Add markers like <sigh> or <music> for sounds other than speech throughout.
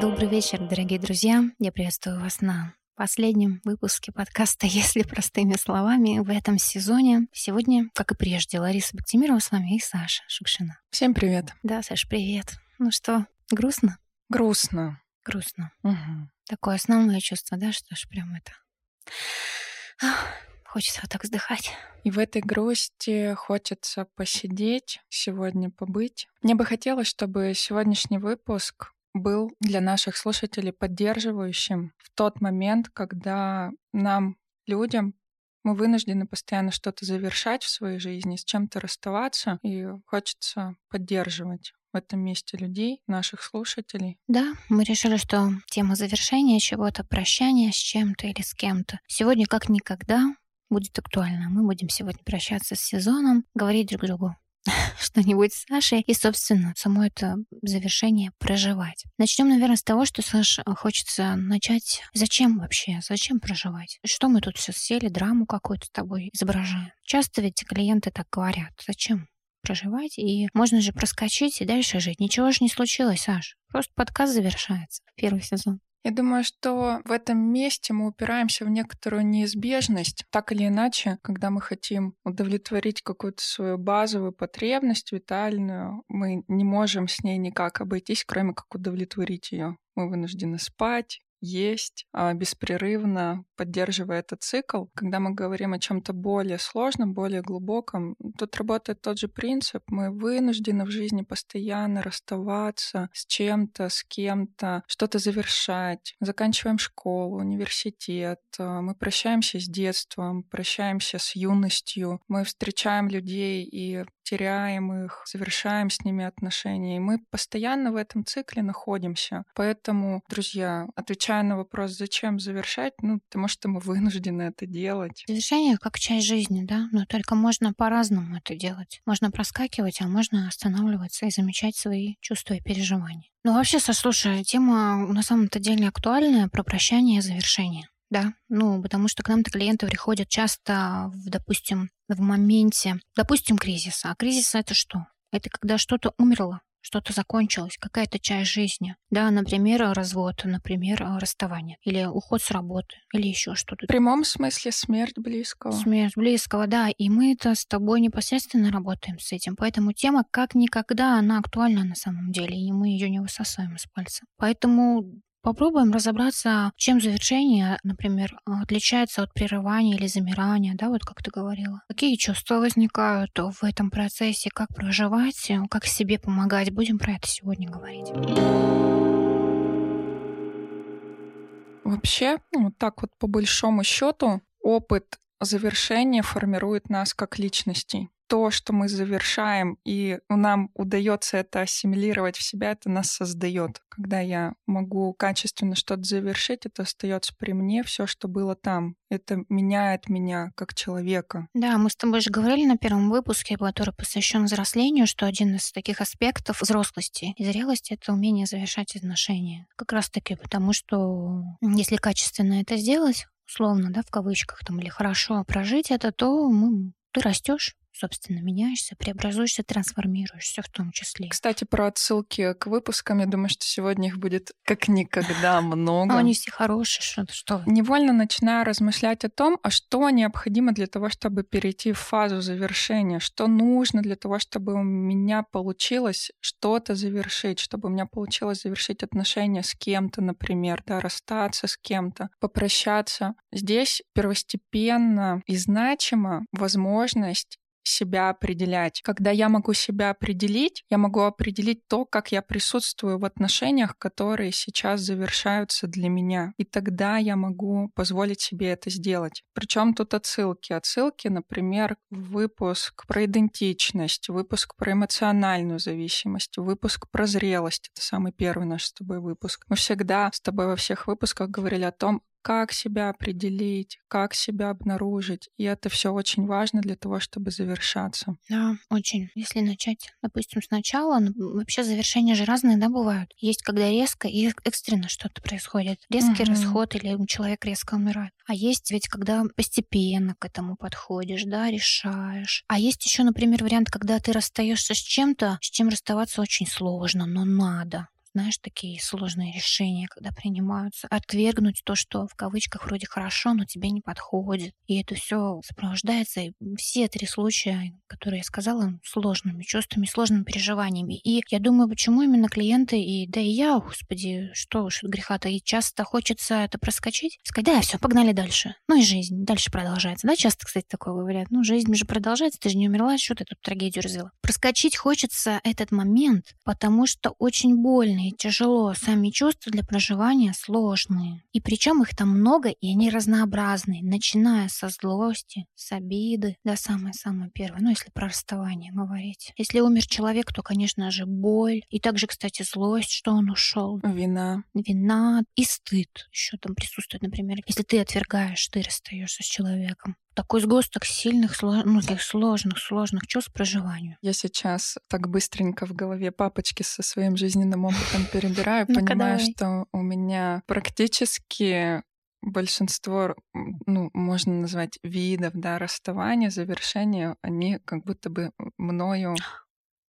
Добрый вечер, дорогие друзья. Я приветствую вас на последнем выпуске подкаста <laughs> «Если простыми словами» в этом сезоне. Сегодня, как и прежде, Лариса Бактимирова с вами и Саша Шукшина. Всем привет. Да, Саш, привет. Ну что, грустно? Грустно. Грустно. Угу. Такое основное чувство, да, что ж прям это... Хочется вот так вздыхать. И в этой грусти хочется посидеть, сегодня побыть. Мне бы хотелось, чтобы сегодняшний выпуск был для наших слушателей поддерживающим в тот момент, когда нам, людям, мы вынуждены постоянно что-то завершать в своей жизни, с чем-то расставаться, и хочется поддерживать в этом месте людей, наших слушателей. Да, мы решили, что тема завершения чего-то, прощания с чем-то или с кем-то сегодня как никогда будет актуальна. Мы будем сегодня прощаться с сезоном, говорить друг другу <laughs> что-нибудь с Сашей и, собственно, само это завершение проживать. Начнем, наверное, с того, что, Саш, хочется начать. Зачем вообще? Зачем проживать? Что мы тут все сели, драму какую-то с тобой изображаем? Часто ведь клиенты так говорят. Зачем? проживать, и можно же проскочить и дальше жить. Ничего же не случилось, Саш. Просто подкаст завершается, первый сезон. Я думаю, что в этом месте мы упираемся в некоторую неизбежность. Так или иначе, когда мы хотим удовлетворить какую-то свою базовую потребность витальную, мы не можем с ней никак обойтись, кроме как удовлетворить ее. Мы вынуждены спать, есть а, беспрерывно, поддерживая этот цикл. Когда мы говорим о чем-то более сложном, более глубоком, тут работает тот же принцип. Мы вынуждены в жизни постоянно расставаться с чем-то, с кем-то, что-то завершать. Заканчиваем школу, университет, а, мы прощаемся с детством, прощаемся с юностью, мы встречаем людей и теряем их, завершаем с ними отношения. И мы постоянно в этом цикле находимся. Поэтому, друзья, отвечая на вопрос, зачем завершать, ну, потому что мы вынуждены это делать. Завершение как часть жизни, да, но только можно по-разному это делать. Можно проскакивать, а можно останавливаться и замечать свои чувства и переживания. Ну, вообще, слушай, тема на самом-то деле актуальная про прощание и завершение. Да, ну, потому что к нам-то клиенты приходят часто, в, допустим, в моменте, допустим, кризиса. А кризис это что? Это когда что-то умерло, что-то закончилось, какая-то часть жизни. Да, например, развод, например, расставание, или уход с работы, или еще что-то. В прямом смысле смерть близкого. Смерть близкого, да. И мы это с тобой непосредственно работаем с этим. Поэтому тема как никогда, она актуальна на самом деле, и мы ее не высасываем из пальца. Поэтому Попробуем разобраться, чем завершение, например, отличается от прерывания или замирания, да, вот как ты говорила. Какие чувства возникают в этом процессе, как проживать, как себе помогать. Будем про это сегодня говорить. Вообще, ну, вот так вот по большому счету, опыт завершения формирует нас как личностей то, что мы завершаем, и нам удается это ассимилировать в себя, это нас создает. Когда я могу качественно что-то завершить, это остается при мне, все, что было там. Это меняет меня как человека. Да, мы с тобой же говорили на первом выпуске, который посвящен взрослению, что один из таких аспектов взрослости и зрелости это умение завершать отношения. Как раз таки потому, что если качественно это сделать, условно, да, в кавычках там, или хорошо прожить это, то мы, ты растешь, собственно, меняешься, преобразуешься, трансформируешься в том числе. Кстати, про отсылки к выпускам, я думаю, что сегодня их будет как никогда много. Они все хорошие, что что Невольно начинаю размышлять о том, а что необходимо для того, чтобы перейти в фазу завершения, что нужно для того, чтобы у меня получилось что-то завершить, чтобы у меня получилось завершить отношения с кем-то, например, да, расстаться с кем-то, попрощаться. Здесь первостепенно и значимо возможность себя определять. Когда я могу себя определить, я могу определить то, как я присутствую в отношениях, которые сейчас завершаются для меня. И тогда я могу позволить себе это сделать. Причем тут отсылки. Отсылки, например, выпуск про идентичность, выпуск про эмоциональную зависимость, выпуск про зрелость. Это самый первый наш с тобой выпуск. Мы всегда с тобой во всех выпусках говорили о том, как себя определить, как себя обнаружить. И это все очень важно для того, чтобы завершаться. Да, очень. Если начать, допустим, сначала, ну, вообще завершения же разные, да, бывают. Есть, когда резко и экстренно что-то происходит. Резкий угу. расход или человек резко умирает. А есть ведь, когда постепенно к этому подходишь, да, решаешь. А есть еще, например, вариант, когда ты расстаешься с чем-то, с чем расставаться очень сложно, но надо знаешь, такие сложные решения, когда принимаются. Отвергнуть то, что в кавычках вроде хорошо, но тебе не подходит. И это все сопровождается. И все три случая, которые я сказала, сложными чувствами, сложными переживаниями. И я думаю, почему именно клиенты, и да и я, господи, что уж греха-то, и часто хочется это проскочить, сказать, да, все, погнали дальше. Ну и жизнь дальше продолжается. Да, часто, кстати, такое говорят. Ну, жизнь же продолжается, ты же не умерла, что ты тут трагедию развела. Проскочить хочется этот момент, потому что очень больно и тяжело, сами чувства для проживания сложные. И причем их там много, и они разнообразные, начиная со злости, с обиды, до самой-самой первой, ну если про расставание говорить. Если умер человек, то, конечно же, боль, и также, кстати, злость, что он ушел. Вина. Вина и стыд еще там присутствует, например. Если ты отвергаешь, ты расстаешься с человеком такой сгусток сильных, ну, таких сложных, сложных чувств проживанию. Я сейчас так быстренько в голове папочки со своим жизненным опытом перебираю, понимаю, что у меня практически большинство, ну, можно назвать видов, да, расставания, завершения, они как будто бы мною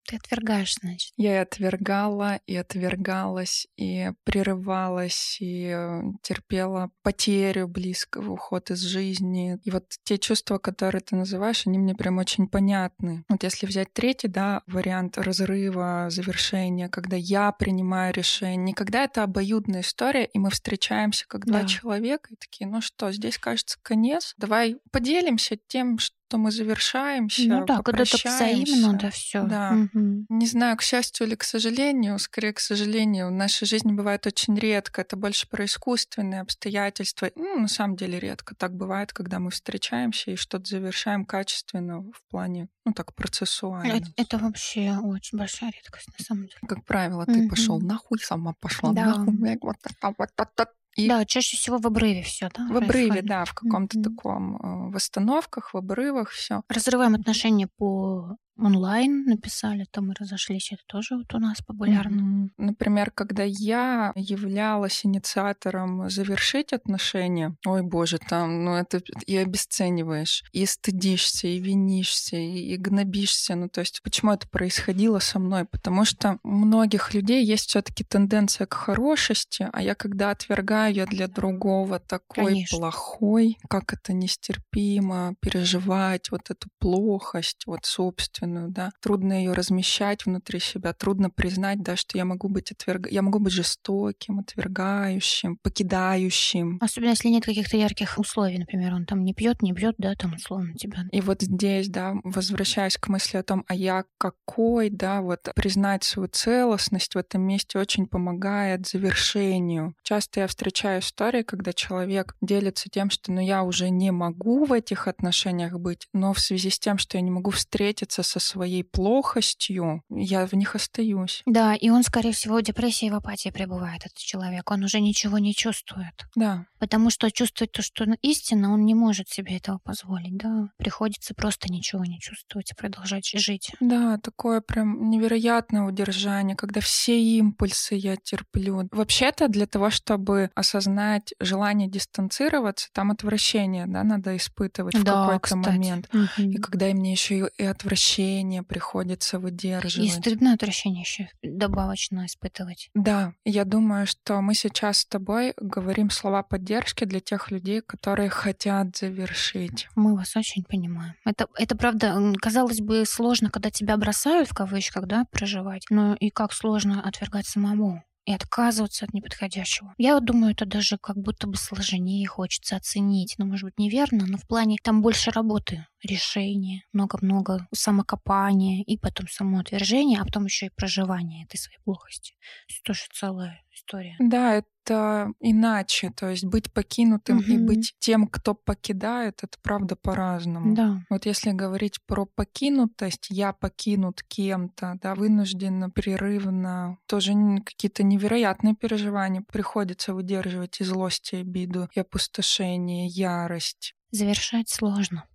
ты отвергаешь, значит. Я и отвергала, и отвергалась, и прерывалась, и э, терпела потерю близкого, уход из жизни. И вот те чувства, которые ты называешь, они мне прям очень понятны. Вот если взять третий, да, вариант разрыва, завершения, когда я принимаю решение, не когда это обоюдная история, и мы встречаемся как да. два человека, и такие, ну что, здесь кажется конец, давай поделимся тем, что что мы завершаемся, Ну да, когда это взаимно, да, все. Да. Угу. Не знаю, к счастью или к сожалению, скорее к сожалению, в нашей жизни бывает очень редко. Это больше про искусственные обстоятельства. Ну, на самом деле редко. Так бывает, когда мы встречаемся и что-то завершаем качественно в плане, ну так, процессуально. Это, это вообще очень большая редкость, на самом деле. Как правило, ты угу. пошел нахуй, сама пошла да. нахуй. Вот, вот, вот, вот, и да, чаще всего в обрыве все, да? В обрыве, да, в каком-то mm-hmm. таком э, в остановках, в обрывах все. Разрываем отношения по онлайн написали, там мы разошлись. Это тоже вот у нас популярно. Mm-hmm. Например, когда я являлась инициатором завершить отношения, ой боже, там, ну это и обесцениваешь, и стыдишься, и винишься, и, и гнобишься. Ну то есть почему это происходило со мной? Потому что у многих людей есть все таки тенденция к хорошести, а я когда отвергаю, я для другого такой Конечно. плохой, как это нестерпимо переживать вот эту плохость, вот собственно собственную, да. Трудно ее размещать внутри себя, трудно признать, да, что я могу быть отверг... я могу быть жестоким, отвергающим, покидающим. Особенно если нет каких-то ярких условий, например, он там не пьет, не бьет, да, там условно тебя. И вот здесь, да, возвращаясь к мысли о том, а я какой, да, вот признать свою целостность в этом месте очень помогает завершению. Часто я встречаю истории, когда человек делится тем, что ну я уже не могу в этих отношениях быть, но в связи с тем, что я не могу встретиться со своей плохостью, я в них остаюсь. Да, и он, скорее всего, в депрессии и в апатии пребывает, этот человек. Он уже ничего не чувствует. Да. Потому что чувствует то, что истинно, он не может себе этого позволить, да. Приходится просто ничего не чувствовать и продолжать жить. Да, такое прям невероятное удержание, когда все импульсы я терплю. Вообще-то для того, чтобы осознать желание дистанцироваться, там отвращение, да, надо испытывать да, в какой-то момент. Угу. И когда мне еще и отвращение отвращение приходится выдерживать. И стыдное отвращение еще добавочно испытывать. Да, я думаю, что мы сейчас с тобой говорим слова поддержки для тех людей, которые хотят завершить. Мы вас очень понимаем. Это, это правда, казалось бы, сложно, когда тебя бросают в кавычках, да, проживать, но и как сложно отвергать самому и отказываться от неподходящего. Я вот думаю, это даже как будто бы сложнее хочется оценить. Ну, может быть, неверно, но в плане там больше работы решения, много-много самокопания и потом самоутверждения, а потом еще и проживание этой своей плохости. Это тоже целая история. Да, это иначе. То есть быть покинутым и Мгм. быть тем, кто покидает, это правда по-разному. Да. Вот если говорить про покинутость, я покинут кем-то, да, вынужденно, прерывно, тоже какие-то невероятные переживания приходится выдерживать и злость, и обиду, и опустошение, ярость. Завершать сложно,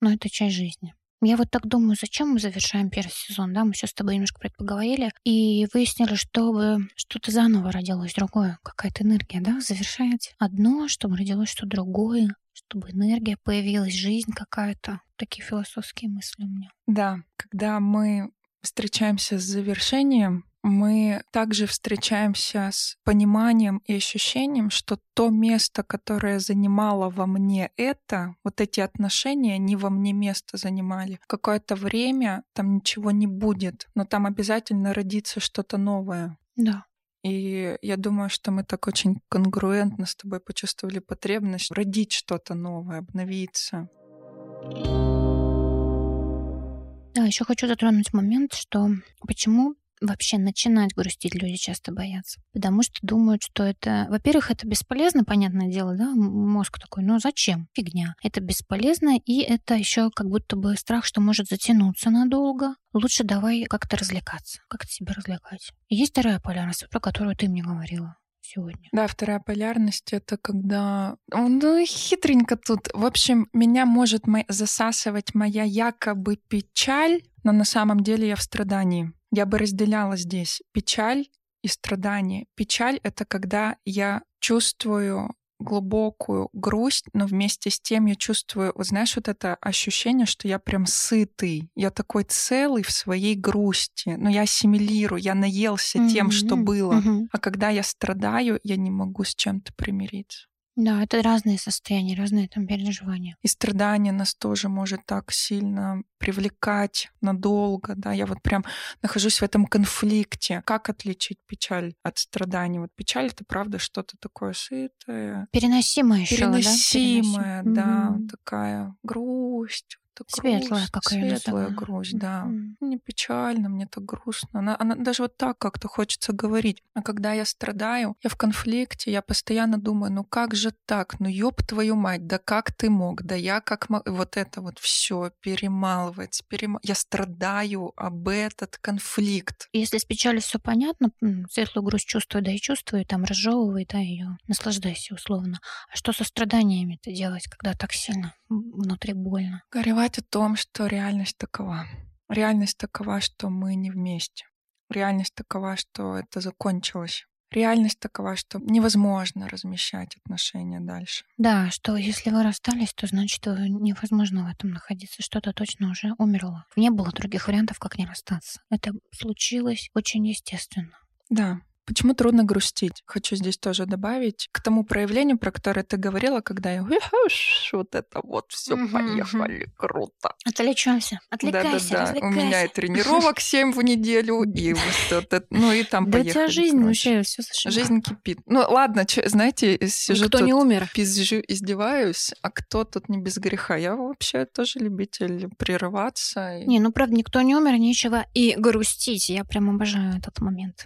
но это часть жизни. Я вот так думаю, зачем мы завершаем первый сезон, да? Мы сейчас с тобой немножко про это поговорили и выяснили, чтобы что-то заново родилось, другое, какая-то энергия, да? Завершать одно, чтобы родилось что-то другое, чтобы энергия появилась, жизнь какая-то. Такие философские мысли у меня. Да, когда мы встречаемся с завершением, мы также встречаемся с пониманием и ощущением, что то место, которое занимало во мне это, вот эти отношения, не во мне место занимали. Какое-то время там ничего не будет, но там обязательно родится что-то новое. Да. И я думаю, что мы так очень конгруентно с тобой почувствовали потребность родить что-то новое, обновиться. Да, еще хочу затронуть момент, что почему вообще начинать грустить люди часто боятся. Потому что думают, что это... Во-первых, это бесполезно, понятное дело, да? Мозг такой, ну зачем? Фигня. Это бесполезно, и это еще как будто бы страх, что может затянуться надолго. Лучше давай как-то развлекаться. Как-то себя развлекать. Есть вторая полярность, про которую ты мне говорила сегодня. Да, вторая полярность — это когда... Ну, хитренько тут. В общем, меня может мо- засасывать моя якобы печаль, но на самом деле я в страдании. Я бы разделяла здесь печаль и страдание. Печаль — это когда я чувствую глубокую грусть, но вместе с тем я чувствую, вот знаешь, вот это ощущение, что я прям сытый, я такой целый в своей грусти, но я ассимилирую, я наелся тем, что было. мгм. А когда я страдаю, я не могу с чем-то примириться. Да, это разные состояния, разные там переживания. И страдание нас тоже может так сильно привлекать надолго, да, я вот прям нахожусь в этом конфликте. Как отличить печаль от страданий? Вот печаль — это правда что-то такое сытое, Переносимое еще, переносимая, да? да, Мгм. такая грусть. Вот Светлая, грусть, как её Светлая грусть, да. Мгм. Мне печально, мне так грустно. Она, она даже вот так как-то хочется говорить. А когда я страдаю, я в конфликте, я постоянно думаю, ну как же так? Ну ёб твою мать, да как ты мог? Да я как мог? Вот это вот все перемалывается. перема- Я страдаю об этот конфликт. Если с печалью все понятно, светлую грусть чувствуй, да и чувствуй, там разжевывай, да, ее наслаждайся условно. А что со страданиями-то делать, когда так сильно внутри больно? Горевать о том, что реальность такова. Реальность такова, что мы не вместе. Реальность такова, что это закончилось. Реальность такова, что невозможно размещать отношения дальше. Да, что если вы расстались, то значит э, невозможно в этом находиться. Что-то точно уже умерло. Не было других вариантов, как не расстаться. Это случилось очень естественно. Да. Почему трудно грустить? Хочу здесь тоже добавить к тому проявлению, про которое ты говорила, когда я вот это вот все поехали, круто. Отвлечемся, отвлекайся, Да-да-да. У меня и тренировок <laughs> 7 в неделю, и вот это, ну и там Да у поехали. тебя жизнь вообще все совершенно. Жизнь кипит. Ну ладно, знаете, сижу Кто тут, не умер? пизжу, издеваюсь, а кто тут не без греха? Я вообще тоже любитель прерываться. Не, ну правда, никто не умер, нечего и грустить. Я прям обожаю этот момент.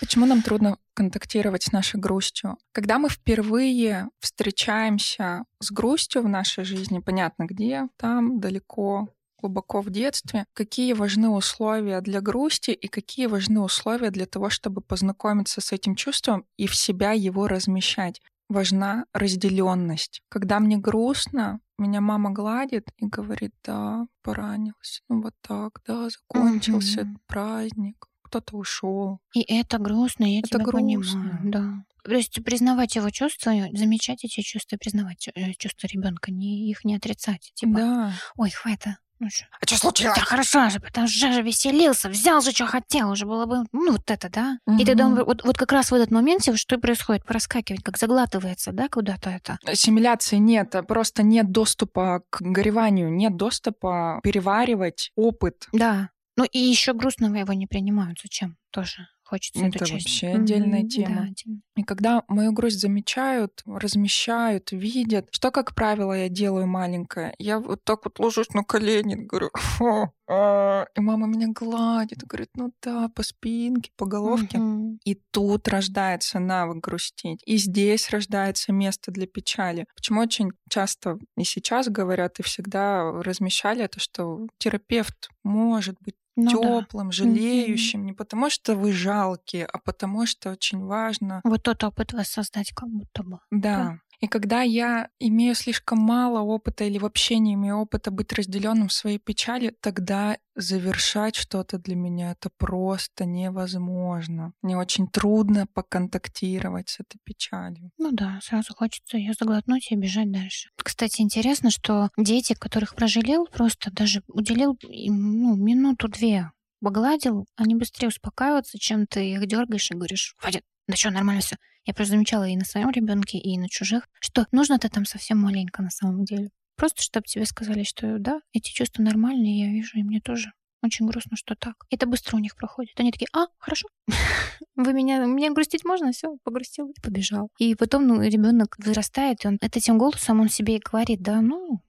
Почему нам трудно контактировать с нашей грустью? Когда мы впервые встречаемся с грустью в нашей жизни, понятно где, там, далеко, глубоко в детстве, какие важны условия для грусти и какие важны условия для того, чтобы познакомиться с этим чувством и в себя его размещать. Важна разделенность. Когда мне грустно, меня мама гладит и говорит, да, поранился. Ну вот так, да, закончился Мгм. праздник, кто-то ушел. И это грустно, я Это тебя грустно. понимаю. Да. То есть признавать его чувства, замечать эти чувства, признавать э, чувства ребенка, не их не отрицать. Типа, Да. ой, хватит. Ну что? А что случилось? Да хорошо же, потому что же веселился, взял же, что хотел, уже было бы, ну, вот это, да? И тогда он- вот, вот как раз в этот момент что происходит, проскакивает, как заглатывается, да, куда-то это. Ассимиляции нет, а просто нет доступа к гореванию, нет доступа переваривать опыт. Да. Ну и еще грустного его не принимают. Зачем? Тоже хочется это эту часть. вообще отдельная Мгм, тема. Да. И когда мою грусть замечают, размещают, видят, что, как правило, я делаю маленькое? Я вот так вот ложусь на колени, говорю, «Фу, а». и мама меня гладит, говорит, ну да, по спинке, по головке. Мгм. И тут рождается навык грустить. И здесь рождается место для печали. Почему очень часто и сейчас говорят, и всегда размещали это, что терапевт может быть Ну да. теплым, жалеющим, не потому что вы жалкие, а потому что очень важно Вот тот опыт воссоздать как будто бы. да. И когда я имею слишком мало опыта или вообще не имею опыта быть разделенным в своей печали, тогда завершать что-то для меня это просто невозможно. Мне очень трудно поконтактировать с этой печалью. Ну да, сразу хочется ее заглотнуть и бежать дальше. Кстати, интересно, что дети, которых прожалел, просто даже уделил им, ну, минуту-две погладил, они быстрее успокаиваются, чем ты их дергаешь и говоришь, хватит, да что, нормально все. Я просто замечала и на своем ребенке, и на чужих, что нужно-то там совсем маленько на самом деле. Просто чтобы тебе сказали, что да, эти чувства нормальные, я вижу, и мне тоже очень грустно, что так. Это быстро у них проходит. Они такие, а, хорошо. <laughs> Вы меня, мне грустить можно, все, погрустил и побежал. И потом, ну, ребенок вырастает, и он это тем голосом он себе и говорит, да, ну,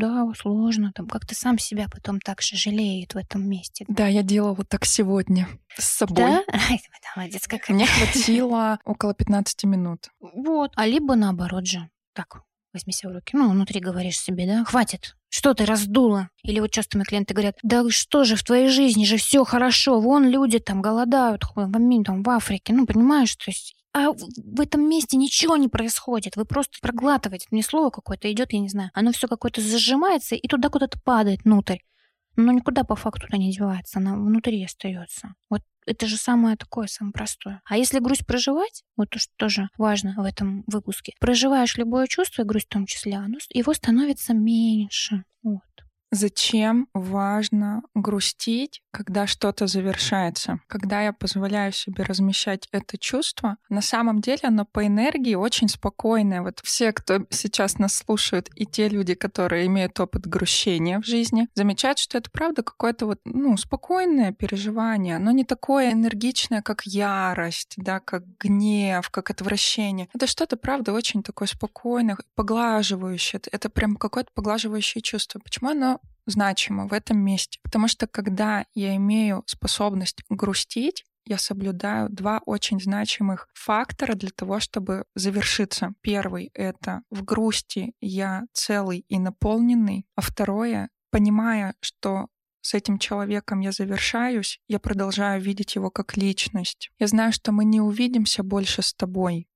да, сложно, там как-то сам себя потом так же жалеет в этом месте. Да, я делала вот так сегодня с собой. Да? <laughs> Ты молодец какая. Мне хватило около 15 минут. Вот. А либо наоборот же. Так, возьми себя в руки. Ну, внутри говоришь себе, да, хватит. Что ты раздула? Или вот часто мои клиенты говорят, да что же в твоей жизни же все хорошо, вон люди там голодают, там, в Африке, ну, понимаешь, то есть а в этом месте ничего не происходит. Вы просто проглатываете. Мне слово какое-то идет, я не знаю. Оно все какое-то зажимается и туда куда-то падает внутрь. Но никуда по факту туда не девается. Она внутри остается. Вот это же самое такое, самое простое. А если грусть проживать, вот то, что тоже важно в этом выпуске, проживаешь любое чувство, и грусть в том числе, оно, его становится меньше. Зачем важно грустить, когда что-то завершается? Когда я позволяю себе размещать это чувство, на самом деле оно по энергии очень спокойное. Вот все, кто сейчас нас слушают, и те люди, которые имеют опыт грущения в жизни, замечают, что это правда какое-то вот, ну, спокойное переживание. Оно не такое энергичное, как ярость, да, как гнев, как отвращение. Это что-то, правда, очень такое спокойное, поглаживающее. Это прям какое-то поглаживающее чувство. Почему оно значимо в этом месте. Потому что когда я имею способность грустить, я соблюдаю два очень значимых фактора для того, чтобы завершиться. Первый — это в грусти я целый и наполненный, а второе — понимая, что с этим человеком я завершаюсь, я продолжаю видеть его как личность. Я знаю, что мы не увидимся больше с тобой,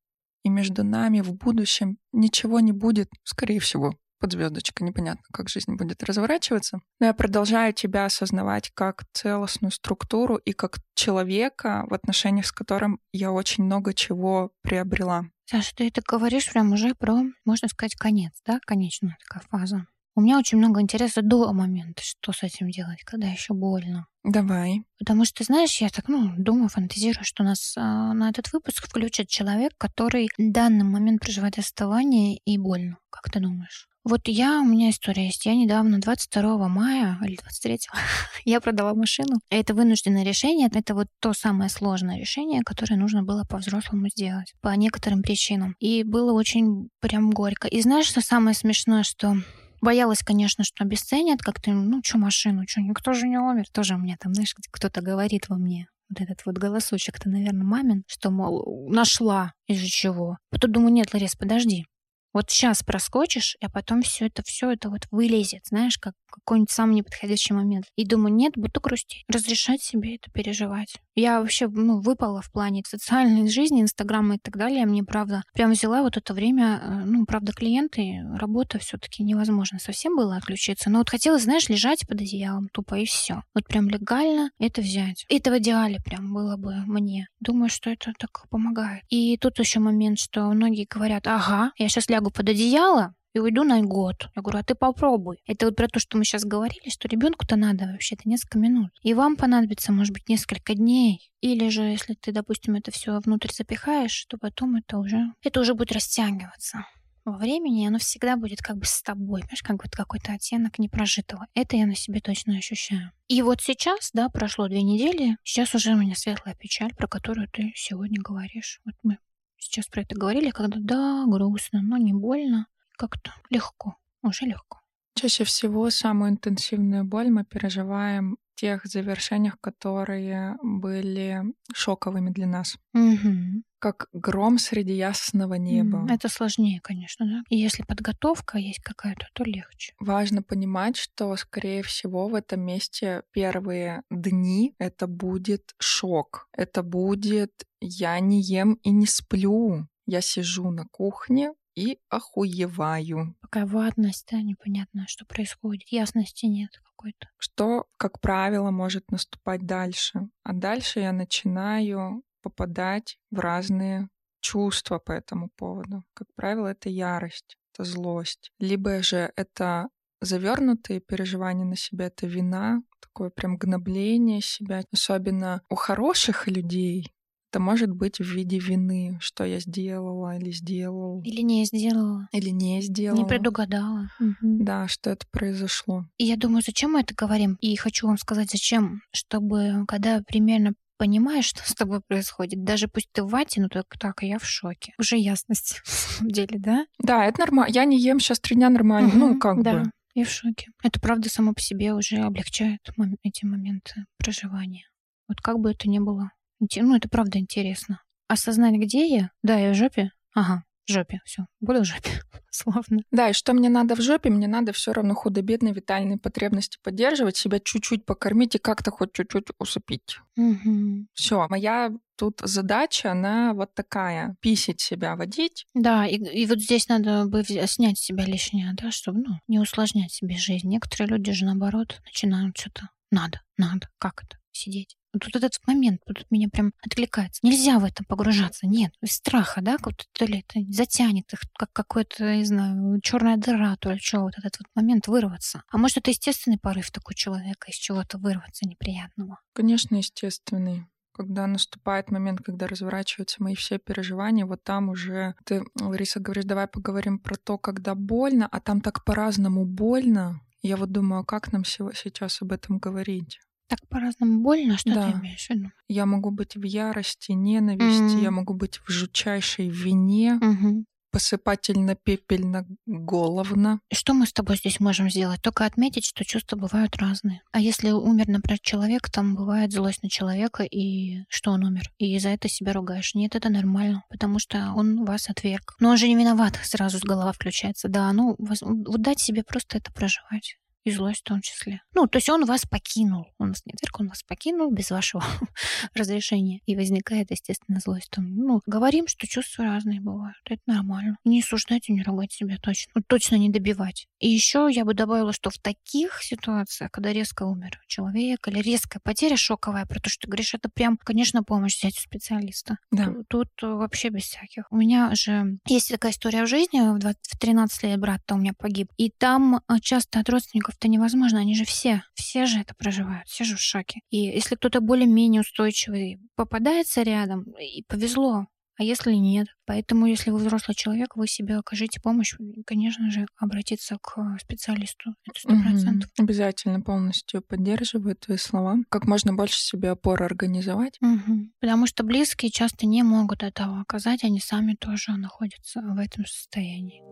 и между нами в будущем ничего не будет, скорее всего, под звездочкой, непонятно, как жизнь будет разворачиваться. Но я продолжаю тебя осознавать как целостную структуру и как человека, в отношениях с которым я очень много чего приобрела. Саша, ты это говоришь прям уже про, можно сказать, конец, да? Конечная такая фаза. У меня очень много интереса до момента, что с этим делать, когда еще больно. Давай. Потому что, знаешь, я так, ну, думаю, фантазирую, что нас а, на этот выпуск включит человек, который в данный момент проживает расставание и больно. Как ты думаешь? Вот я, у меня история есть. Я недавно, 22 мая или 23 <laughs> я продала машину. Это вынужденное решение. Это вот то самое сложное решение, которое нужно было по-взрослому сделать. По некоторым причинам. И было очень прям горько. И знаешь, что самое смешное, что Боялась, конечно, что обесценят как-то, ну, что машину, что, никто же не умер. Тоже у меня там, знаешь, кто-то говорит во мне. Вот этот вот голосочек-то, наверное, мамин, что, мол, нашла из-за чего. Потом думаю, нет, Ларис, подожди. Вот сейчас проскочишь, а потом все это, все это вот вылезет, знаешь, как какой-нибудь самый неподходящий момент. И думаю, нет, буду грустить. Разрешать себе это переживать. Я вообще, ну, выпала в плане социальной жизни, инстаграма и так далее. Мне, правда, прям взяла вот это время, э, ну, правда, клиенты, работа все таки невозможно совсем было отключиться. Но вот хотелось, знаешь, лежать под одеялом тупо и все. Вот прям легально это взять. Это в идеале прям было бы мне. Думаю, что это так помогает. И тут еще момент, что многие говорят, ага, я сейчас лягу под одеяло, и уйду на год. Я говорю, а ты попробуй. Это вот про то, что мы сейчас говорили, что ребенку-то надо вообще-то несколько минут. И вам понадобится, может быть, несколько дней. Или же, если ты, допустим, это все внутрь запихаешь, то потом это уже, это уже будет растягиваться. во времени, оно всегда будет как бы с тобой, понимаешь, как вот какой-то оттенок непрожитого. Это я на себе точно ощущаю. И вот сейчас, да, прошло две недели, сейчас уже у меня светлая печаль, про которую ты сегодня говоришь. Вот мы сейчас про это говорили, когда да, грустно, но не больно, как-то легко, уже легко. Чаще всего самую интенсивную боль мы переживаем в тех завершениях, которые были шоковыми для нас. Угу. Как гром среди ясного неба. Это сложнее, конечно, да. И если подготовка есть какая-то, то легче. Важно понимать, что, скорее всего, в этом месте первые дни это будет шок. Это будет «я не ем и не сплю». Я сижу на кухне, и охуеваю. Какая ватность, да, непонятно, что происходит. Ясности нет какой-то. Что, как правило, может наступать дальше? А дальше я начинаю попадать в разные чувства по этому поводу. Как правило, это ярость, это злость. Либо же это завернутые переживания на себя, это вина, такое прям гнобление себя. Особенно у хороших людей это может быть в виде вины, что я сделала или сделал. Или не сделала. Или не сделала. Не предугадала. Да, что это произошло. И я думаю, зачем мы это говорим? И хочу вам сказать, зачем. Чтобы, когда примерно понимаешь, что с тобой происходит. Даже пусть ты в вате, ну так, так, я в шоке. Уже ясность, в самом деле, да? Да, это нормально. Я не ем сейчас три дня нормально. Угу, ну, как да. бы. Я в шоке. Это правда само по себе уже облегчает эти моменты проживания. Вот как бы это ни было ну, это правда интересно. Осознать, где я? Да, я в жопе. Ага, в жопе. Все, буду в жопе. <laughs> Славно. Да, и что мне надо в жопе? Мне надо все равно худо-бедные витальные потребности поддерживать, себя чуть-чуть покормить и как-то хоть чуть-чуть усыпить. Угу. Все, моя тут задача, она вот такая, писить себя, водить. Да, и, и вот здесь надо бы снять с себя лишнее, да, чтобы, ну, не усложнять себе жизнь. Некоторые люди же, наоборот, начинают что-то надо, надо, как это, сидеть. Тут этот момент тут меня прям откликается. Нельзя в это погружаться. Нет, из страха, да, как то ли это затянет их, как какой-то, не знаю, черная дыра, то ли что, вот этот вот момент вырваться. А может, это естественный порыв такой человека из чего-то вырваться неприятного? Конечно, естественный когда наступает момент, когда разворачиваются мои все переживания, вот там уже ты, Лариса, говоришь, давай поговорим про то, когда больно, а там так по-разному больно. Я вот думаю, а как нам сейчас об этом говорить? Так по-разному больно, что да. ты имеешь в виду? Я могу быть в ярости, ненависти, mm-hmm. я могу быть в жутчайшей вине, mm-hmm. посыпательно-пепельно головно. Что мы с тобой здесь можем сделать? Только отметить, что чувства бывают разные. А если умер, например, человек, там бывает злость на человека, и что он умер, и за это себя ругаешь. Нет, это нормально, потому что он вас отверг. Но он же не виноват, сразу с голова включается. Да, ну, вот дать себе просто это проживать и злость в том числе. Ну, то есть он вас покинул. Он вас не отверг, он вас покинул без вашего <laughs> разрешения. И возникает, естественно, злость. Там, ну, говорим, что чувства разные бывают. Это нормально. Не осуждать и не ругать себя точно. Ну, точно не добивать. И еще я бы добавила, что в таких ситуациях, когда резко умер человек или резкая потеря шоковая, про то, что ты говоришь, это прям, конечно, помощь взять у специалиста. Да. Тут, тут вообще без всяких. У меня же есть такая история в жизни. В, 20, в 13 лет брат-то у меня погиб. И там а, часто от родственников это невозможно, они же все, все же это проживают, все же в шоке. И если кто-то более-менее устойчивый попадается рядом, и повезло, а если нет? Поэтому, если вы взрослый человек, вы себе окажите помощь, конечно же, обратиться к специалисту. Это сто процентов. Угу. Обязательно полностью поддерживаю твои слова. Как можно больше себе опоры организовать. Угу. Потому что близкие часто не могут этого оказать, они сами тоже находятся в этом состоянии.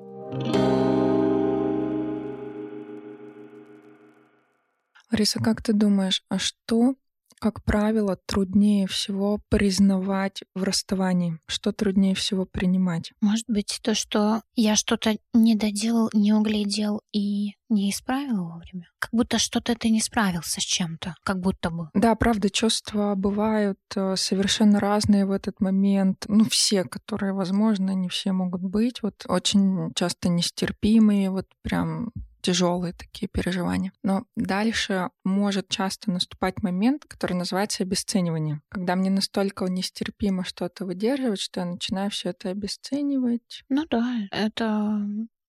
Риса, как ты думаешь, а что, как правило, труднее всего признавать в расставании? Что труднее всего принимать? Может быть, то, что я что-то не доделал, не углядел и не исправил вовремя. Как будто что-то ты не справился с чем-то, как будто бы. Да, правда, чувства бывают э, совершенно разные в этот момент. Ну, все, которые возможно, не все могут быть. Вот очень часто нестерпимые, вот прям тяжелые такие переживания. Но дальше может часто наступать момент, который называется обесценивание. Когда мне настолько нестерпимо что-то выдерживать, что я начинаю все это обесценивать. Ну да, это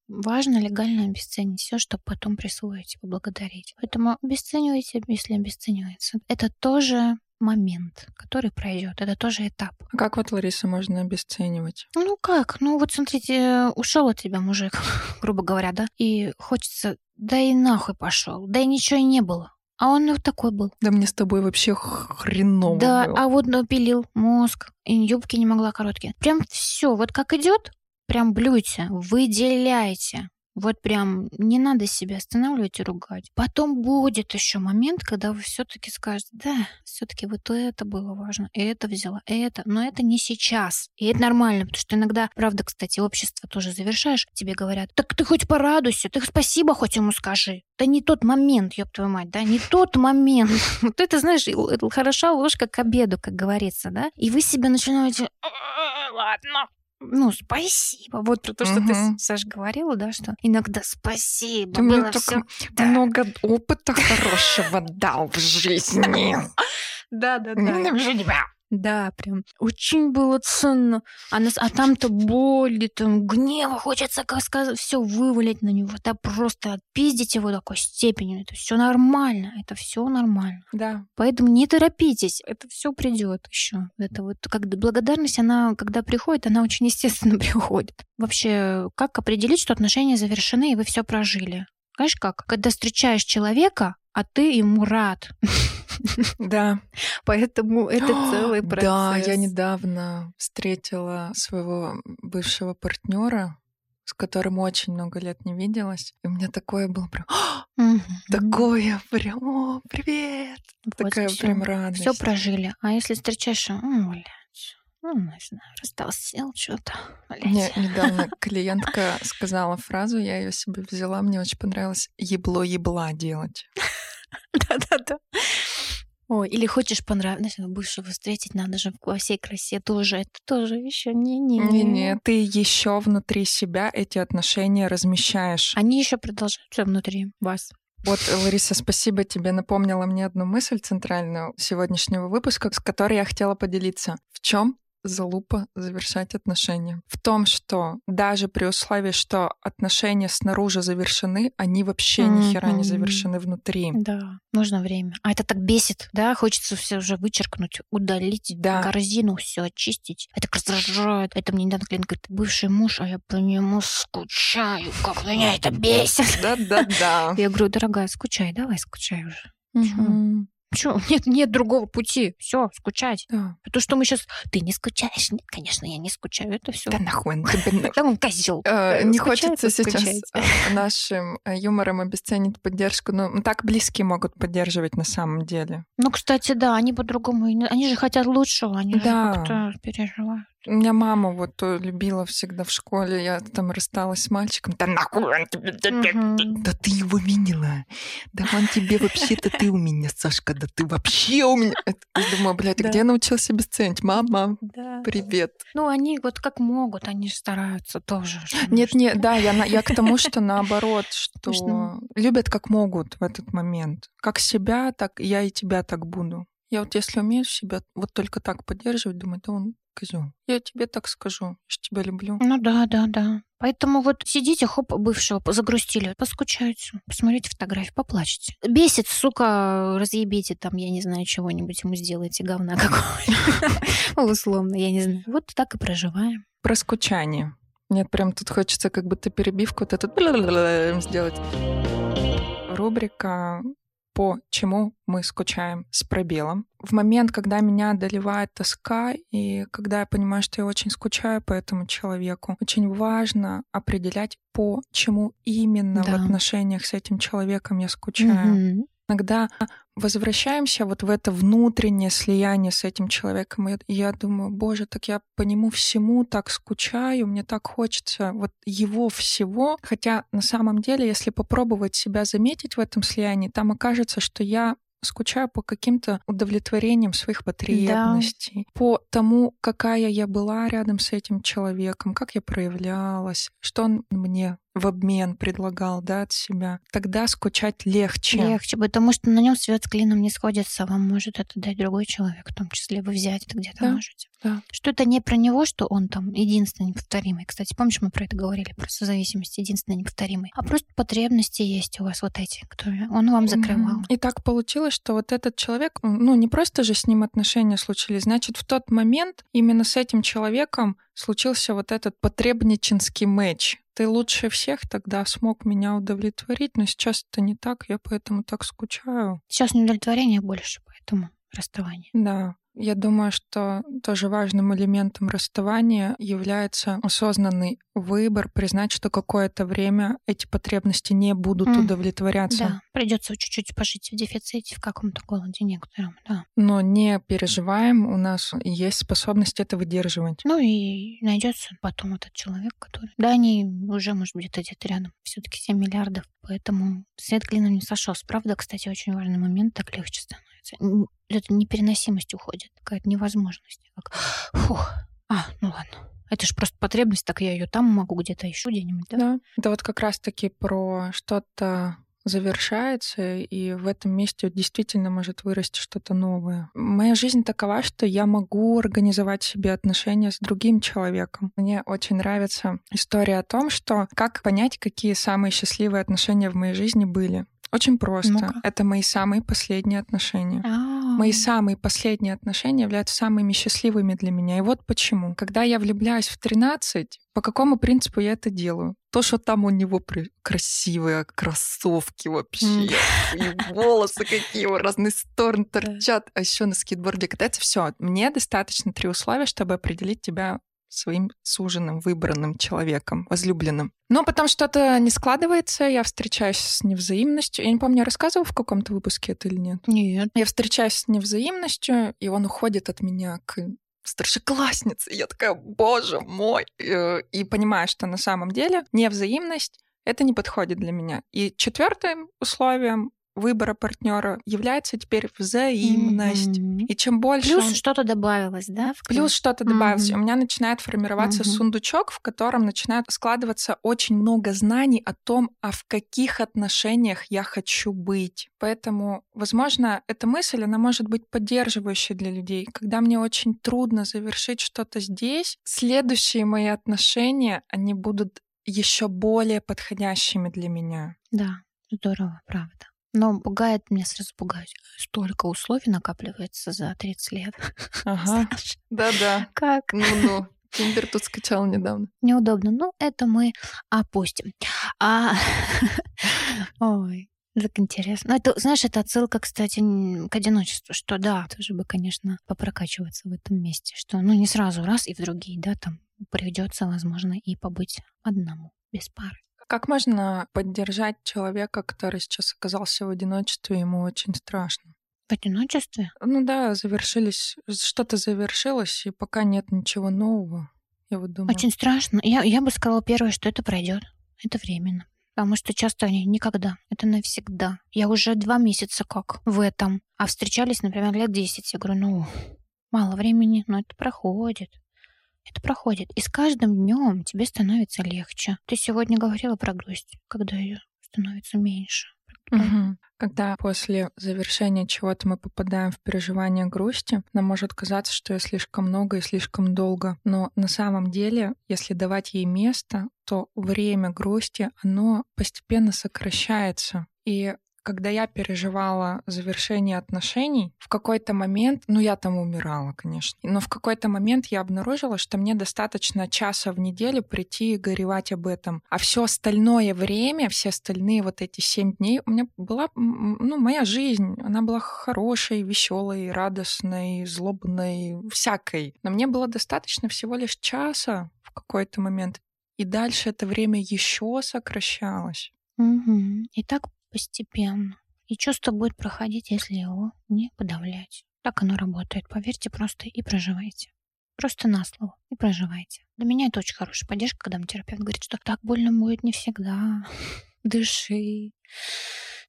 важно легально обесценить все, чтобы потом присвоить поблагодарить. Поэтому обесценивайте, если обесценивается. Это тоже момент, который пройдет. Это тоже этап. А как вот, Лариса, можно обесценивать? Ну как? Ну вот смотрите, ушел от тебя мужик, <laughs> грубо говоря, да? И хочется, да и нахуй пошел, да и ничего и не было. А он вот такой был. Да мне с тобой вообще хреново Да, было. а вот напилил мозг, и юбки не могла короткие. Прям все, вот как идет, прям блюйте, выделяйте. Вот прям не надо себя останавливать и ругать. Потом будет еще момент, когда вы все-таки скажете, да, все-таки вот это было важно, это взяла, это, но это не сейчас. И это нормально, потому что иногда, правда, кстати, общество тоже завершаешь, тебе говорят, так ты хоть порадуйся, ты спасибо хоть ему скажи. Да не тот момент, ёб твою мать, да, не тот момент. <laughs> Вот это, знаешь, хороша ложка к обеду, как говорится, да. И вы себя начинаете, ладно, ну, спасибо. Вот про то, что ты, Мгм. Саш, говорила, да, что иногда спасибо. Ты было всё- Да. много опыта хорошего дал в жизни. <laughs> Да, да, Ненавижу тебя. Да, прям очень было ценно. А, нас, а там-то боли, там гнева, хочется как сказать, все вывалить на него, да просто отпиздить его такой степени. Это все нормально, это все нормально. Да. Поэтому не торопитесь, это все придет еще. Это вот как благодарность, она, когда приходит, она очень естественно <laughs> приходит. Вообще, как определить, что отношения завершены и вы все прожили? Знаешь как? Когда встречаешь человека, а ты ему рад. <laughs> <laughs> Да. Поэтому это <gasps> целый процесс. Да, я недавно встретила своего бывшего партнера, с которым очень много лет не виделась. И у меня такое было прям... <gasps> Такое прям, о, привет! Вот Такая всё. прям радость. Все прожили. А если встречаешь, блядь, ну, не знаю, растолстел что-то. Мне недавно <laughs> клиентка сказала фразу, я ее себе взяла, мне очень понравилось ебло-ебла делать. <laughs> Да-да-да. Ой, или хочешь понравиться, бывшего встретить, надо же во всей красе тоже. Это тоже еще не-не. Не-не, ты еще внутри себя эти отношения размещаешь. Они еще продолжаются внутри вас. Вот, Лариса, спасибо тебе. Напомнила мне одну мысль центральную сегодняшнего выпуска, с которой я хотела поделиться. В чем залупа завершать отношения? В том, что даже при условии, что отношения снаружи завершены, они вообще ни хера не завершены внутри. Да, нужно время. А это так бесит, да? Хочется все уже вычеркнуть, удалить, Да. корзину все очистить. Это раздражает. Это мне недавно клиент говорит, бывший муж, а я по нему скучаю. Как меня это бесит. Да-да-да. <laughs> Я говорю, дорогая, скучай, давай скучай уже. Мгм. Чё? <laughs> Нет, нет другого пути. Все, скучать. Да. То, что мы сейчас... Ты не скучаешь? Нет, конечно, я не скучаю. Это все. Да нахуй Да он <laughs> козел. Э, Не Скучает, хочется сейчас э, нашим э, юмором обесценить поддержку, но так близкие могут поддерживать на самом деле. Ну, кстати, да, они по-другому. не- Они же хотят лучшего, они же как-то переживают. У меня мама вот э, любила всегда в школе, я там рассталась с мальчиком. Да нахуй он тебе... да- ты его видела. Да он тебе вообще-то ты у меня, Сашка, да ты вообще у меня. Я думаю, блядь, Да. где я научился обесценить? Мама, Да. привет. Ну, они вот как могут, они же стараются тоже. Нет, нет, да, я, к тому, что наоборот, <laughs> что любят как могут в этот момент. Как себя, так я и тебя так буду. Я вот если умею себя вот только так поддерживать, думаю, да он козел. Я тебе так скажу, я ж тебя люблю. Ну да, да, да. Поэтому вот сидите, хоп, бывшего загрустили, поскучайте, посмотрите фотографии, поплачьте. Бесит, сука, разъебите там, я не знаю, чего-нибудь ему сделайте, говна какого-нибудь. Условно, я не знаю. Вот так и проживаем. Про скучание. Нет, прям тут хочется как будто перебивку вот эту <laughs> сделать. Рубрика по чему мы скучаем с пробелом. В момент, когда меня одолевает тоска, и когда я понимаю, что я очень скучаю по этому человеку, очень важно определять, по чему именно Да. в отношениях с этим человеком я скучаю. Мгм. Иногда возвращаемся вот в это внутреннее слияние с этим человеком, и я думаю, боже, так я по нему всему так скучаю, мне так хочется вот его всего. Хотя на самом деле, если попробовать себя заметить в этом слиянии, там окажется, что я скучаю по каким-то удовлетворениям своих потребностей, по тому, какая я была рядом с этим человеком, как я проявлялась, что он мне в обмен предлагал, да, от себя, тогда скучать легче. Легче, потому что на нем свет с клином не сходится, вам может это дать другой человек, в том числе вы взять это где-то Да. можете. Да. Что это не про него, что он там единственный неповторимый. Кстати, помнишь, мы про это говорили, про созависимость единственный неповторимый. А просто потребности есть у вас вот эти, которые он вам закрывал. И так получилось, что вот этот человек, ну не просто же с ним отношения случились, значит, в тот момент именно с этим человеком случился вот этот потребниченский матч. Ты лучше всех тогда смог меня удовлетворить, но сейчас это не так, я поэтому так скучаю. Сейчас неудовлетворение больше, поэтому расставание. Да. Я думаю, что тоже важным элементом расставания является осознанный выбор, признать, что какое-то время эти потребности не будут М, удовлетворяться. Да, придется чуть-чуть пожить в дефиците, в каком-то голоде некотором, да. Но не переживаем, у нас есть способность это выдерживать. Ну и найдется потом этот человек, который... Да, они уже, может, где-то где-то рядом. все таки 7 миллиардов, поэтому свет клином не сошелся. Правда, кстати, очень важный момент, так легче становится. Н- Это непереносимость уходит, какая-то невозможность. Как, фух, а, ну ладно. Это же просто потребность, так я ее там могу где-то еще где-нибудь, да? Да. Это вот как раз-таки про что-то завершается, и в этом месте действительно может вырасти что-то новое. Моя жизнь такова, что я могу организовать себе отношения с другим человеком. Мне очень нравится история о том, что как понять, какие самые счастливые отношения в моей жизни были. Очень просто. Ну-ка. Это мои самые последние отношения. А, Мои самые последние отношения являются самыми счастливыми для меня. И вот почему. Когда я влюбляюсь в 13, по какому принципу я это делаю? То, что там у него при- красивые кроссовки вообще, и волосы какие в разные стороны торчат, а еще на скейтборде катается. Все, мне достаточно три условия, чтобы определить тебя своим суженным, выбранным человеком, возлюбленным. Но потом что-то не складывается, я встречаюсь с невзаимностью. Я не помню, я рассказывала в каком-то выпуске это или нет. Нет. Я встречаюсь с невзаимностью, и он уходит от меня к старшекласснице. И я такая, боже мой. Э, И понимаю, что на самом деле невзаимность это не подходит для меня. И четвертым условием выбора партнера является теперь взаимность. Мгм. И чем больше Плюс он- что-то добавилось, да? в Плюс что-то добавилось. Мгм. У меня начинает формироваться Мгм. сундучок, в котором начинает складываться очень много знаний о том, а в каких отношениях я хочу быть. Поэтому, возможно, эта мысль, она может быть поддерживающей для людей. Когда мне очень трудно завершить что-то здесь, следующие мои отношения, они будут еще более подходящими для меня. Да, здорово, правда. Но пугает, меня сразу пугает. Столько условий накапливается за 30 лет. <laughs> Ага, да-да. Как? Ну-ну. Тиндер тут скачал недавно. Неудобно. Ну, это мы опустим. А... <laughs> Ой, так интересно. Ну, это, знаешь, это отсылка, кстати, к одиночеству, что да, тоже бы, конечно, попрокачиваться в этом месте, что, ну, не сразу раз и в другие, да, там придется, возможно, и побыть одному, без пары. Как можно поддержать человека, который сейчас оказался в одиночестве, ему очень страшно? В одиночестве? Ну да, завершились, что-то завершилось, и пока нет ничего нового. Я вот думаю. Очень страшно. Я, я бы сказала первое, что это пройдет. Это временно. Потому что часто они никогда. Это навсегда. Я уже два месяца как в этом. А встречались, например, лет 10. Я говорю, ну, мало времени, но это проходит. Это проходит. И с каждым днем тебе становится легче. Ты сегодня говорила про грусть, когда ее становится меньше. Мгм. Когда после завершения чего-то мы попадаем в переживание грусти, нам может казаться, что ее слишком много и слишком долго. Но на самом деле, если давать ей место, то время грусти, оно постепенно сокращается. И когда я переживала завершение отношений, в какой-то момент, ну я там умирала, конечно, но в какой-то момент я обнаружила, что мне достаточно часа в неделю прийти и горевать об этом. А все остальное время, все остальные вот эти семь дней, у меня была, ну, моя жизнь, она была хорошей, веселой, радостной, злобной, всякой. Но мне было достаточно всего лишь часа в какой-то момент. И дальше это время еще сокращалось. Мгм. И так постепенно. И чувство будет проходить, если его не подавлять. Так оно работает. Поверьте просто и проживайте. Просто на слово и проживайте. Для меня это очень хорошая поддержка, когда мне терапевт говорит, что так больно будет не всегда. <laughs> Дыши.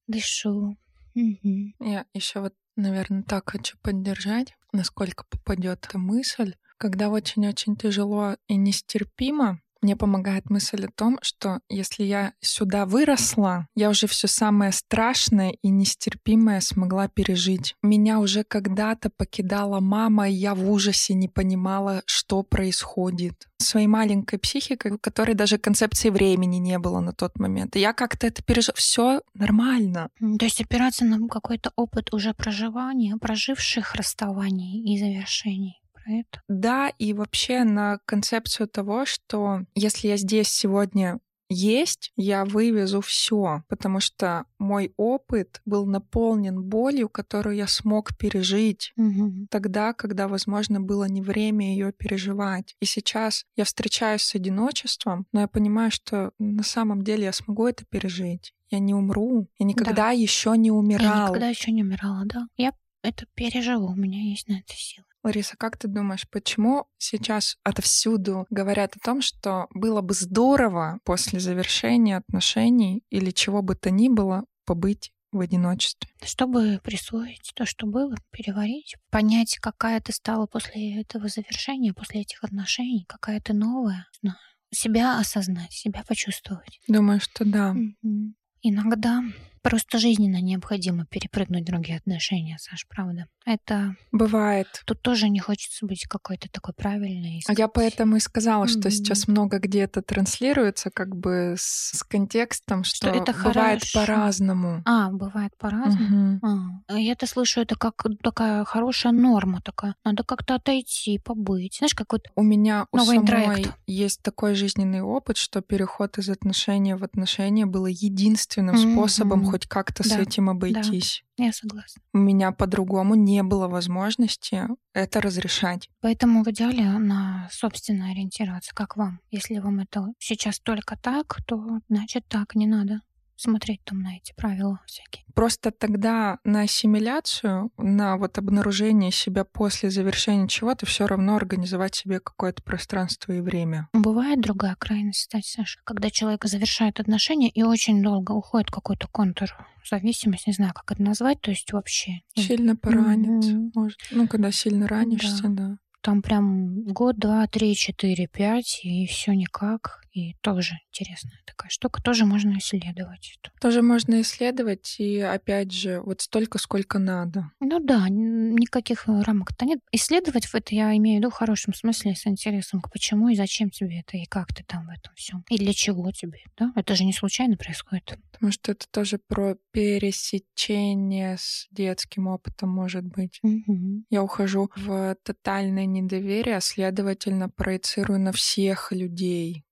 Дышу. Я еще вот, наверное, так хочу поддержать, насколько попадет эта мысль. Когда очень-очень тяжело и нестерпимо, Мне помогает мысль о том, что если я сюда выросла, я уже все самое страшное и нестерпимое смогла пережить. Меня уже когда-то покидала мама, и я в ужасе не понимала, что происходит. Своей маленькой психикой, у которой даже концепции времени не было на тот момент. И я как-то это пережила. Все нормально. То есть опираться на какой-то опыт уже проживания, проживших расставаний и завершений про это. Да, и вообще на концепцию того, что если я здесь сегодня есть, я вывезу все, потому что мой опыт был наполнен болью, которую я смог пережить угу. тогда, когда, возможно, было не время ее переживать. И сейчас я встречаюсь с одиночеством, но я понимаю, что на самом деле я смогу это пережить. Я не умру. Я никогда да. еще не умирала. Я никогда еще не умирала, да. Я это переживу, у меня есть на это силы. Лариса, как ты думаешь, почему сейчас отовсюду говорят о том, что было бы здорово после завершения отношений или чего бы то ни было побыть в одиночестве? Чтобы присвоить то, что было, переварить, понять, какая ты стала после этого завершения, после этих отношений, какая ты новая, знаю. Себя осознать, себя почувствовать. Думаю, что да. Mm-hmm. Иногда просто жизненно необходимо перепрыгнуть другие отношения, Саш, правда. Это бывает. Тут тоже не хочется быть какой-то такой правильной. А я поэтому и сказала, что mm-hmm. сейчас много где это транслируется, как бы с, с контекстом, что, что это бывает по-разному. А, бывает по-разному. Mm-hmm. А. Я это слышу, это как такая хорошая норма такая. Надо как-то отойти, побыть. Знаешь, как вот у меня у самой интроект. есть такой жизненный опыт, что переход из отношения в отношения было единственным mm-hmm. способом хоть как-то да. с этим обойтись. Да. Я согласна. У меня по-другому не было возможности это разрешать. Поэтому в идеале на собственно ориентироваться, как вам. Если вам это сейчас только так, то значит так не надо смотреть там на эти правила всякие. Просто тогда на ассимиляцию, на вот обнаружение себя после завершения чего-то все равно организовать себе какое-то пространство и время. Бывает другая крайность, кстати, Саша, когда человек завершает отношения и очень долго уходит какой-то контур зависимость, не знаю, как это назвать, то есть вообще. Сильно поранит, mm-hmm. может. Ну, когда сильно ранишься, да. да. Там прям год, два, три, четыре, пять, и все никак. И тоже интересная такая штука. Тоже можно исследовать. Тоже можно исследовать, и опять же, вот столько, сколько надо. Ну да, никаких рамок-то нет. Исследовать в это я имею в виду в хорошем смысле, с интересом к почему и зачем тебе это, и как ты там в этом всем. И для чего тебе, да? Это же не случайно происходит. Потому что это тоже про пересечение с детским опытом, может быть. Угу. Я ухожу в тотальное недоверие, а следовательно проецирую на всех людей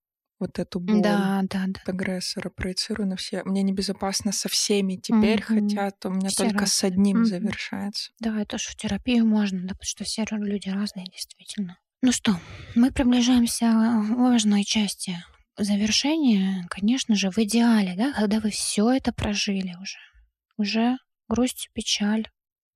вот эту боль да, да, да. от агрессора, проецирую на все. Мне небезопасно со всеми теперь, mm хотя то у меня все только разные. с одним mm завершается. Да, это в терапию можно, да, потому что все люди разные, действительно. Ну что, мы приближаемся к важной части завершения, конечно же, в идеале, да, когда вы все это прожили уже. Уже грусть, печаль,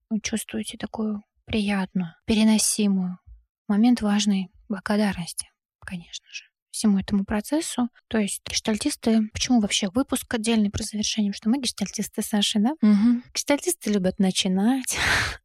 вы чувствуете такую приятную, переносимую момент важной благодарности, конечно же всему этому процессу. То есть гештальтисты, почему вообще выпуск отдельный про завершение? Потому что мы гештальтисты, Саша, да? Угу. Гештальтисты любят начинать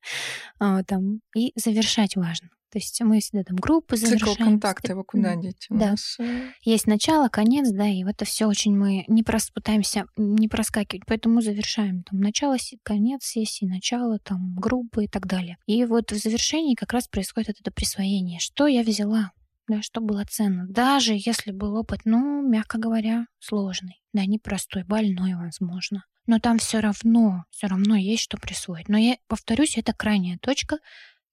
<laughs> а, там, и завершать важно. То есть мы всегда там группы завершаем. Цикл контакта его куда деть? Да. Нас... Есть начало, конец, да, и в это все очень мы не прос... пытаемся не проскакивать, поэтому завершаем там начало, конец сессии, начало там группы и так далее. И вот в завершении как раз происходит это присвоение. Что я взяла? Да, что было ценно. Даже если был опыт, ну, мягко говоря, сложный, да, непростой, больной, возможно. Но там все равно, все равно есть что присвоить. Но я повторюсь, это крайняя точка,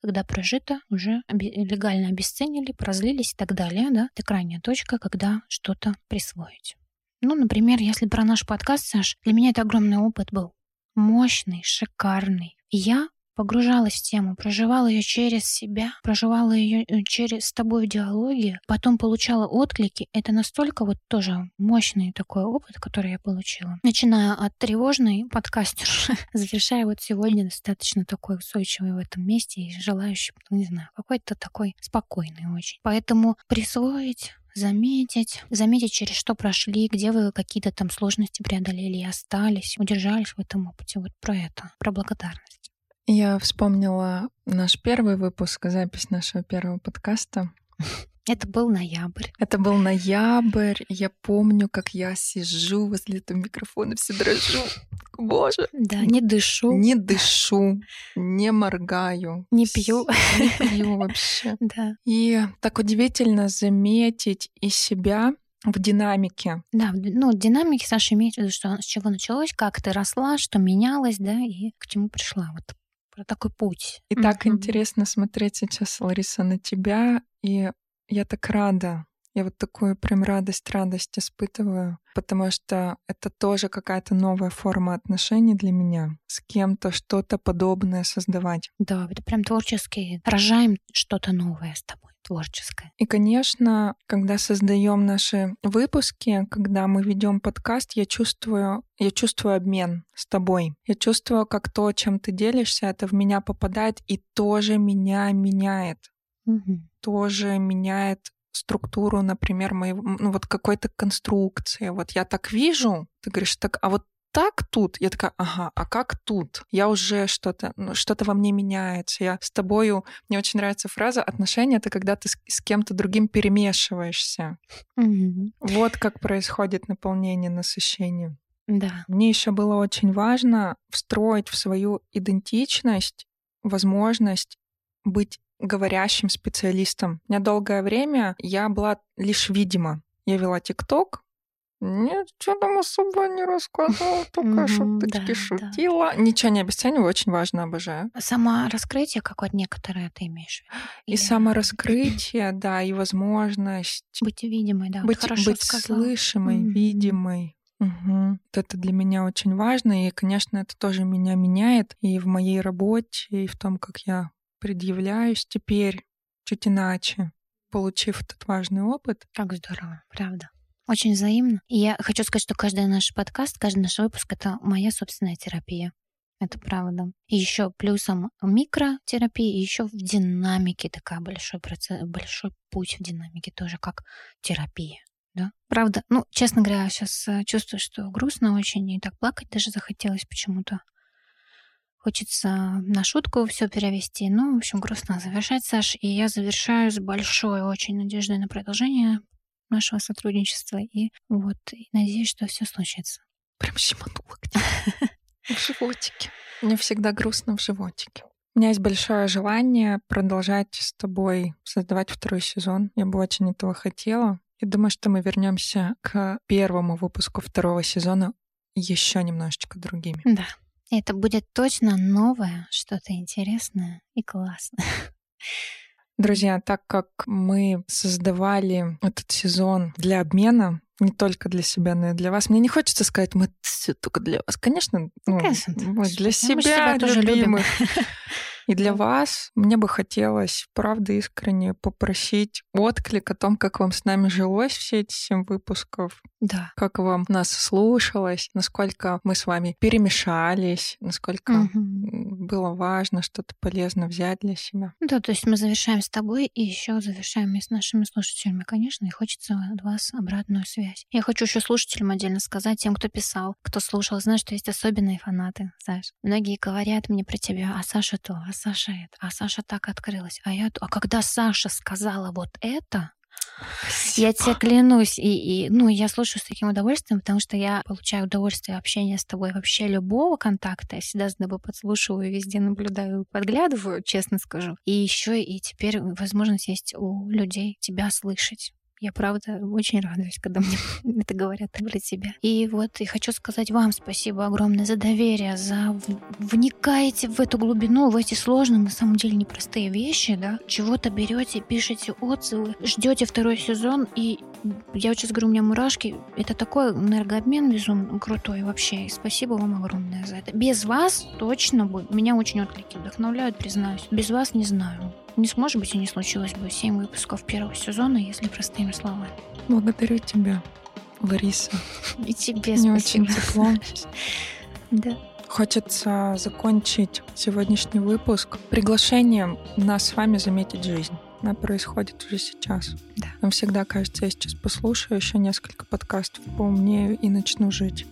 когда прожито, уже легально обесценили, прозлились и так далее, да, это крайняя точка, когда что-то присвоить. Ну, например, если про наш подкаст, Саш, для меня это огромный опыт был. Мощный, шикарный. Я погружалась в тему, проживала ее через себя, проживала ее э, через с тобой в диалоге, потом получала отклики. Это настолько вот тоже мощный такой опыт, который я получила. Начиная от тревожной подкастерши, <laughs> завершая вот сегодня достаточно такой устойчивый в этом месте и желающий, ну, не знаю, какой-то такой спокойный очень. Поэтому присвоить заметить, заметить, через что прошли, где вы какие-то там сложности преодолели и остались, удержались в этом опыте. Вот про это, про благодарность. Я вспомнила наш первый выпуск, запись нашего первого подкаста. Это был ноябрь. Это был ноябрь. Я помню, как я сижу возле этого микрофона, все дрожу. Боже. Да, не дышу. Не дышу, не моргаю. Не пью. Не пью вообще. <laughs> Да. И так удивительно заметить и себя в динамике. Да, ну, динамики, Саша, имеет в виду, что с чего началось, как ты росла, что менялось, да, и к чему пришла. Вот про такой путь. И так интересно смотреть сейчас, Лариса, на тебя, и я так рада. Я вот такую прям радость, радость испытываю, потому что это тоже какая-то новая форма отношений для меня. С кем-то что-то подобное создавать. Да, это прям творческий. Рожаем что-то новое с тобой творческое. И, конечно, когда создаем наши выпуски, когда мы ведем подкаст, я чувствую, я чувствую обмен с тобой. Я чувствую, как то, чем ты делишься, это в меня попадает и тоже меня меняет Угу. тоже меняет структуру, например, моего, ну вот какой-то конструкции. Вот я так вижу, ты говоришь, так, а вот так тут, я такая, ага, а как тут? Я уже что-то, ну, что-то во мне меняется. Я с тобою, мне очень нравится фраза «отношения» — это когда ты с, с кем-то другим перемешиваешься. Угу. Вот как происходит наполнение, насыщение. Да. Мне еще было очень важно встроить в свою идентичность возможность быть говорящим специалистом. У меня долгое время я была лишь видима. Я вела ТикТок, нет, что там особо не рассказывала, <laughs> только шуточки шутила. Ничего не обесцениваю, очень важно, обожаю. Само раскрытие, как вот некоторые ты имеешь в виду? И самораскрытие, <clears throat> да, и возможность Быть видимой, да. быть, быть слышимой, видимой. Мгм. Вот это для меня очень важно, и, конечно, это тоже меня меняет и в моей работе, и в том, как я предъявляюсь теперь чуть иначе, получив этот важный опыт. Как здорово, правда. Очень взаимно. И я хочу сказать, что каждый наш подкаст, каждый наш выпуск — это моя собственная терапия. Это правда. И еще плюсом микротерапии, и еще в динамике такая большой процесс, большой путь в динамике тоже как терапия. Да? Правда, ну, честно говоря, сейчас чувствую, что грустно очень, и так плакать даже захотелось почему-то. Хочется на шутку все перевести. Ну, в общем, грустно завершать, Саш. И я завершаю с большой очень надеждой на продолжение нашего сотрудничества. И вот, и надеюсь, что все случится. Прям щеманула где-то. <laughs> В животике. Мне всегда грустно в животике. У меня есть большое желание продолжать с тобой создавать второй сезон. Я бы очень этого хотела. И думаю, что мы вернемся к первому выпуску второго сезона еще немножечко другими. Да. Это будет точно новое, что-то интересное и классное. <laughs> Друзья, так как мы создавали этот сезон для обмена, не только для себя, но и для вас. Мне не хочется сказать, мы все только для вас. Конечно, ну, Конечно, для же себя, себя тоже любим. <laughs> И для вас мне бы хотелось, правда, искренне попросить отклик о том, как вам с нами жилось все эти семь выпусков, Да. как вам нас слушалось, насколько мы с вами перемешались, насколько м, было важно что-то полезно взять для себя. Да, то есть мы завершаем с тобой и еще завершаем и с нашими слушателями, конечно, и хочется от вас обратную связь. Я хочу еще слушателям отдельно сказать, тем, кто писал, кто слушал, знаешь, что есть особенные фанаты, знаешь. Многие говорят мне про тебя, а Саша то, а Саша это, а Саша так открылась, а я. А когда Саша сказала вот это, я тебе клянусь, и, и, ну, я слушаю с таким удовольствием, потому что я получаю удовольствие общения с тобой вообще любого контакта. Я всегда с тобой подслушиваю, везде наблюдаю, подглядываю, честно скажу. И еще и теперь возможность есть у людей тебя слышать. Я, правда, очень радуюсь, когда мне <laughs> это говорят про тебя. И вот, и хочу сказать вам спасибо огромное за доверие, за вникаете в эту глубину, в эти сложные, на самом деле, непростые вещи, да. Чего-то берете, пишете отзывы, ждете второй сезон, и я сейчас говорю, у меня мурашки. Это такой энергообмен безумно крутой вообще. И спасибо вам огромное за это. Без вас точно бы меня очень отклики вдохновляют, признаюсь. Без вас не знаю. Не сможет быть и не случилось бы 7 выпусков первого сезона, если простыми словами. Благодарю тебя, Лариса. И тебе Мне спасибо. очень тепло. <laughs> Да. Хочется закончить сегодняшний выпуск приглашением нас с вами заметить жизнь. Она происходит уже сейчас. Да. Нам всегда кажется, я сейчас послушаю еще несколько подкастов, поумнею и начну жить.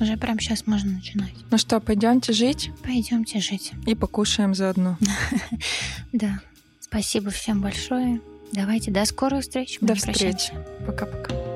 Уже прямо сейчас можно начинать. Ну что, пойдемте жить Пойдемте жить. и покушаем заодно. <laughs> Да. Спасибо всем большое. Давайте до скорых встреч. До встречи. Пока-пока.